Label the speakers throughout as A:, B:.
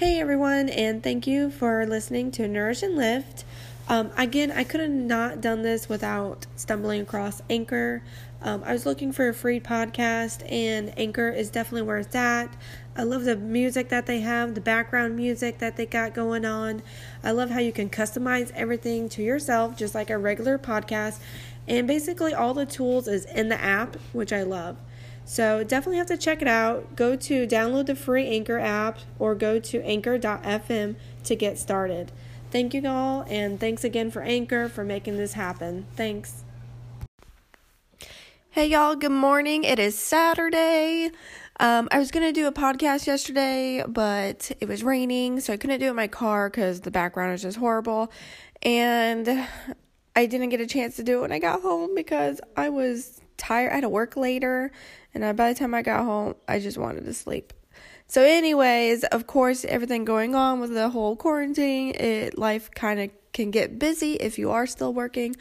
A: Hey everyone, and thank you for listening to Nourish and Lift. Um, again, I could have not done this without stumbling across Anchor. Um, I was looking for a free podcast, and Anchor is definitely where it's at. I love the music that they have, the background music that they got going on. I love how you can customize everything to yourself, just like a regular podcast. And basically, all the tools is in the app, which I love. So definitely have to check it out. Go to download the free Anchor app or go to anchor.fm to get started. Thank you all, and thanks again for Anchor for making this happen. Thanks. Hey y'all, good morning. It is Saturday. Um, I was gonna do a podcast yesterday, but it was raining, so I couldn't do it in my car because the background is just horrible. And I didn't get a chance to do it when I got home because I was tired. I had to work later and I, by the time I got home, I just wanted to sleep. So, anyways, of course, everything going on with the whole quarantine, it life kind of can get busy if you are still working,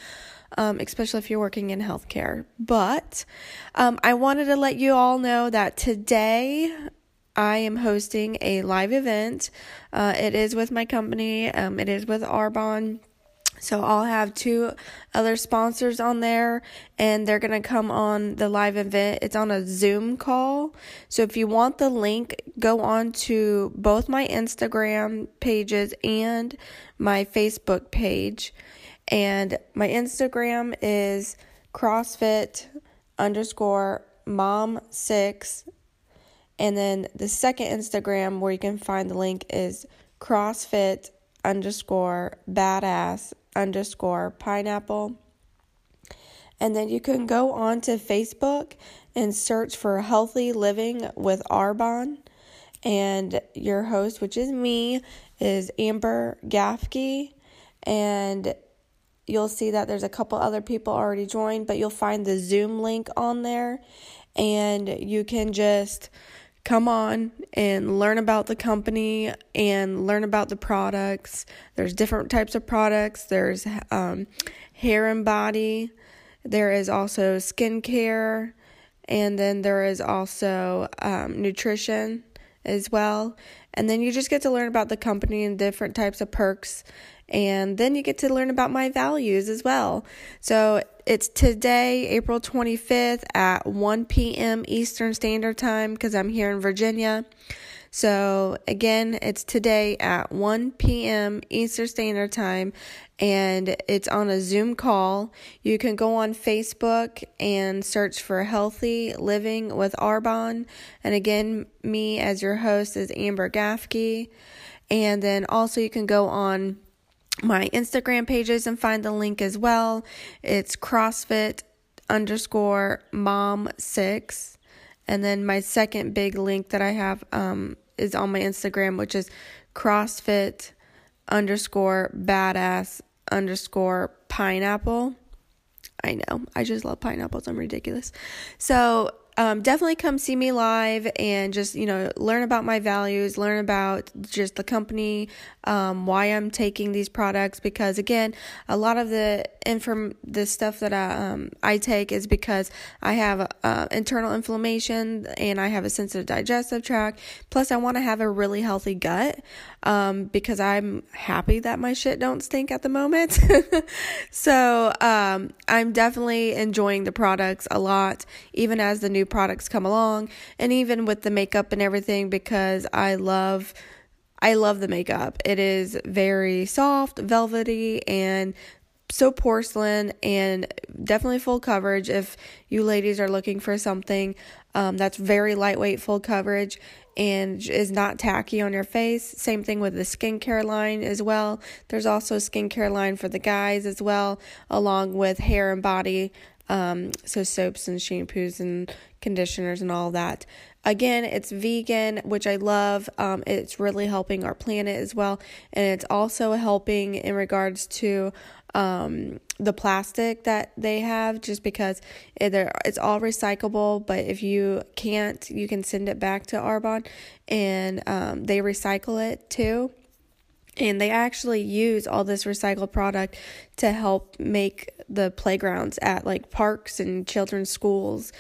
A: um, especially if you're working in healthcare. But um, I wanted to let you all know that today I am hosting a live event. Uh, it is with my company. Um, it is with Arbonne so I'll have two other sponsors on there and they're going to come on the live event. It's on a Zoom call. So if you want the link, go on to both my Instagram pages and my Facebook page. And my Instagram is CrossFit underscore mom six. And then the second Instagram where you can find the link is CrossFit underscore badass underscore pineapple. And then you can go on to Facebook and search for Healthy Living with Arbonne. And your host, which is me, is Amber Gaefcke. And you'll see that there's a couple other people already joined, but you'll find the Zoom link on there. And you can just come on and learn about the company and learn about the products. There's different types of products. There's um, hair and body. There is also skincare, and then there is also um, nutrition as well. And then you just get to learn about the company and different types of perks and then you get to learn about my values as well. So it's today, April 25th at 1 p.m. Eastern Standard Time because I'm here in Virginia. So again, it's today at 1 p.m. Eastern Standard Time and it's on a Zoom call. You can go on Facebook and search for Healthy Living with Arbonne. And again, me as your host is Amber Gaefcke. And then also you can go on my Instagram pages and find the link as well. It's CrossFit underscore mom six. And then my second big link that I have um, is on my Instagram, which is CrossFit underscore badass underscore pineapple. I know, I just love pineapples. I'm ridiculous. So um, definitely come see me live and just you know learn about my values learn about just the company um, why i'm taking these products because again a lot of the inform the stuff that I, um, I take is because i have uh, internal inflammation and i have a sensitive digestive tract. Plus i want to have a really healthy gut um, because i'm happy that my shit don't stink at the moment. So um, i'm definitely enjoying the products a lot even as the new products come along and even with the makeup and everything because I love I love the makeup. It is very soft, velvety and so porcelain and definitely full coverage if you ladies are looking for something um, that's very lightweight full coverage and is not tacky on your face same thing with the skincare line as well there's also a skincare line for the guys as well along with hair and body um, so soaps and shampoos and conditioners and all that. Again, it's vegan, which I love. Um, it's really helping our planet as well, and it's also helping in regards to um, the plastic that they have, just because it, it's all recyclable. But if you can't, you can send it back to Arbonne, and um, they recycle it too and they actually use all this recycled product to help make the playgrounds at like parks and children's schools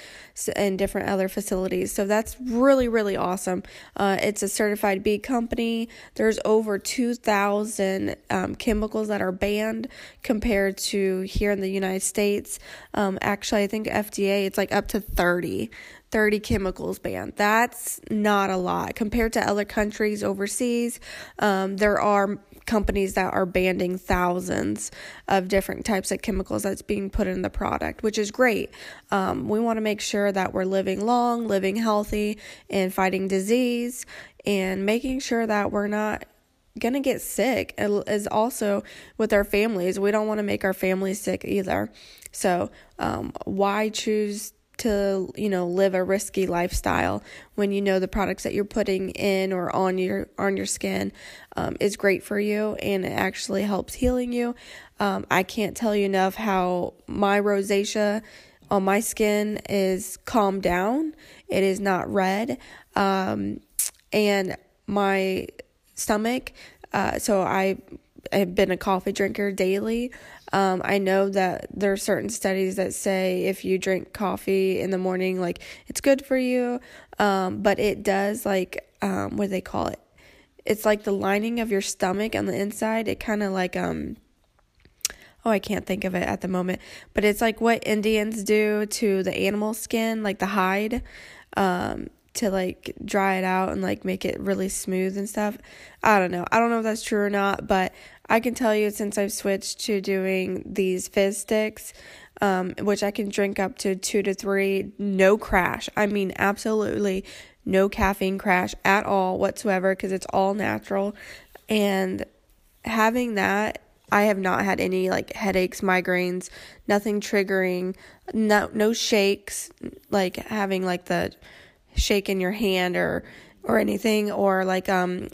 A: and different other facilities. So that's really, really awesome. Uh, it's a certified B company. There's over 2,000 um, chemicals that are banned compared to here in the United States. Um, actually, I think FDA, it's like up to 30. 30 chemicals banned. That's not a lot compared to other countries overseas. Um, there are companies that are banning thousands of different types of chemicals that's being put in the product, which is great. Um, we want to make sure that we're living long, living healthy, and fighting disease, and making sure that we're not going to get sick is also with our families. We don't want to make our families sick either. So, um, why choose to you know live a risky lifestyle when you know the products that you're putting in or on your on your skin um, is great for you and it actually helps healing you. Um, i can't tell you enough how my rosacea on my skin is calmed down. It is not red. Um, and my stomach uh, so i have been a coffee drinker daily um, I know that there are certain studies that say if you drink coffee in the morning, like it's good for you, um, but it does like um, what do they call it? It's like the lining of your stomach on the inside. It kind of like um oh I can't think of it at the moment, but it's like what Indians do to the animal skin, like the hide. Um, to like dry it out and like make it really smooth and stuff. I don't know. I don't know if that's true or not, but I can tell you since I've switched to doing these fizz sticks, um, which I can drink up to two to three, no crash. I mean, absolutely no caffeine crash at all whatsoever because it's all natural. And having that, I have not had any like headaches, migraines, nothing triggering, no no shakes, like having like the shake in your hand or or anything or like um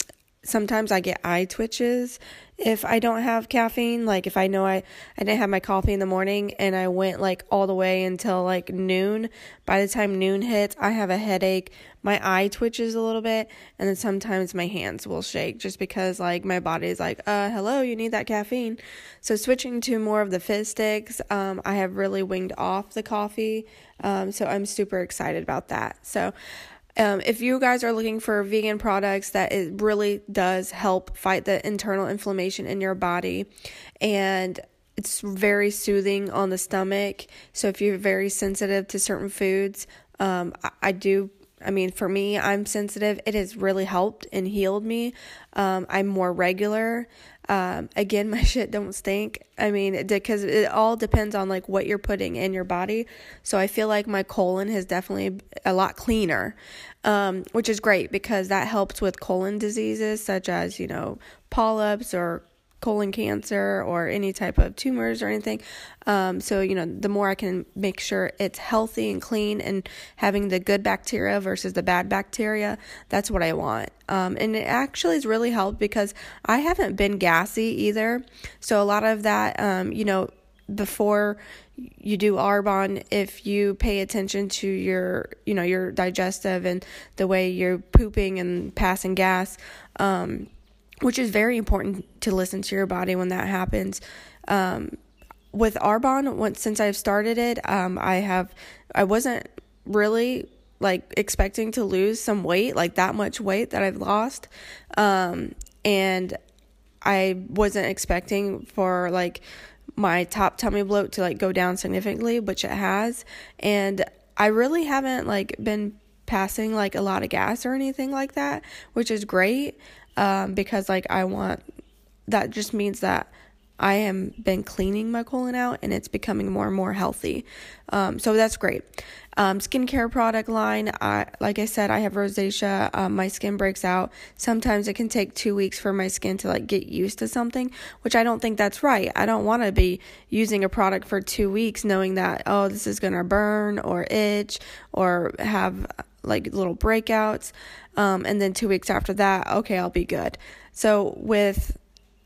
A: sometimes I get eye twitches if I don't have caffeine. Like if I know I, I didn't have my coffee in the morning and I went like all the way until like noon. By the time noon hits, I have a headache. My eye twitches a little bit, and then sometimes my hands will shake just because like my body is like, uh, hello, you need that caffeine. So switching to more of the fizz sticks, um, I have really winged off the coffee. Um, so I'm super excited about that. So um, if you guys are looking for vegan products that it really does help fight the internal inflammation in your body and it's very soothing on the stomach. So if you're very sensitive to certain foods, um, I, I do I mean, for me, I'm sensitive. It has really helped and healed me. Um, I'm more regular. Um, again, my shit don't stink. I mean, because it, all depends on like what you're putting in your body. So I feel like my colon is definitely a lot cleaner, um, which is great because that helps with colon diseases such as you know polyps or colon cancer or any type of tumors or anything. Um, so, you know, the more I can make sure it's healthy and clean and having the good bacteria versus the bad bacteria, that's what I want. Um, and it actually has really helped because I haven't been gassy either. So, a lot of that, um, you know, before you do Arbonne, if you pay attention to your, you know, your digestive and the way you're pooping and passing gas, um, which is very important to listen to your body when that happens. Um, with Arbonne, once since I've started it, um, I have I wasn't really like expecting to lose some weight, like that much weight that I've lost, um, and I wasn't expecting for like my top tummy bloat to like go down significantly, which it has, and I really haven't like been passing like a lot of gas or anything like that, which is great um, because like I want that just means that I am been cleaning my colon out and it's becoming more and more healthy. Um, so that's great. Um, skincare product line. I, like I said, I have rosacea. Um, my skin breaks out. Sometimes it can take two weeks for my skin to like get used to something, which I don't think that's right. I don't want to be using a product for two weeks knowing that, oh, this is to burn or itch or have like little breakouts. Um, and then two weeks after that, okay, I'll be good. So with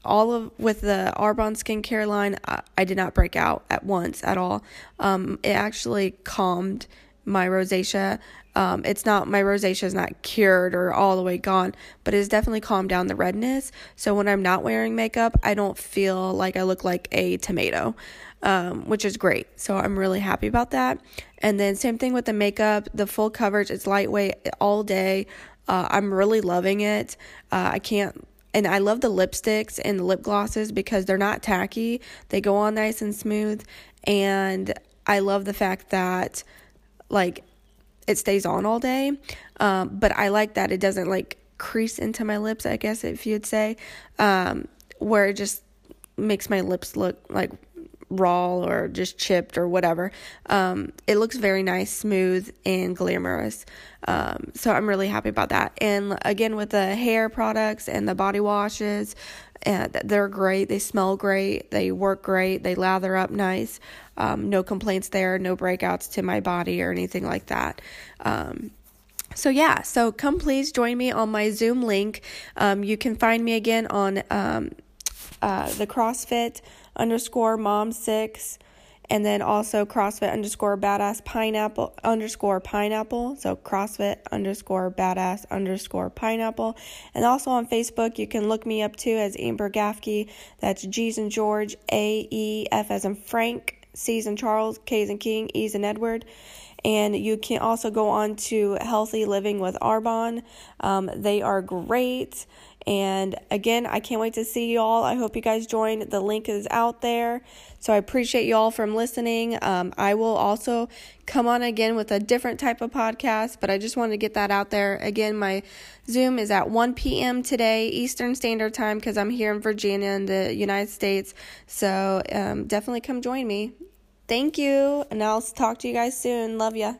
A: all of with the Arbonne skincare line, I, I did not break out at once at all. Um, it actually calmed my rosacea. Um, it's not my rosacea is not cured or all the way gone, but it's definitely calmed down the redness. So when I'm not wearing makeup, I don't feel like I look like a tomato, um, which is great. So I'm really happy about that. And then same thing with the makeup, the full coverage. It's lightweight all day. Uh, I'm really loving it. Uh, I can't and I love the lipsticks and the lip glosses because they're not tacky. They go on nice and smooth. And I love the fact that, like, it stays on all day. Um, but I like that it doesn't, like, crease into my lips, I guess, if you'd say, um, where it just makes my lips look like raw or just chipped or whatever. Um, it looks very nice, smooth, and glamorous. Um, so I'm really happy about that. And again, with the hair products and the body washes, and they're great. They smell great. They work great. They lather up nice. Um, no complaints there. No breakouts to my body or anything like that. Um, so yeah, so come please join me on my Zoom link. Um, you can find me again on um, uh, the CrossFit underscore mom six, and then also CrossFit underscore badass pineapple underscore pineapple. So CrossFit underscore badass underscore pineapple. And also on Facebook, you can look me up too as Amber Gaefcke. That's G's and George, A E F as in Frank, C's and Charles, K's and King, E's and Edward. And you can also go on to Healthy Living with Arbonne. Um, they are great. And again, I can't wait to see you all. I hope you guys join. The link is out there. So I appreciate you all from listening. Um, I will also come on again with a different type of podcast, but I just wanted to get that out there. Again, my Zoom is at 1 p.m. today, Eastern Standard Time, because I'm here in Virginia in the United States. So um, definitely come join me. Thank you, and I'll talk to you guys soon. Love ya.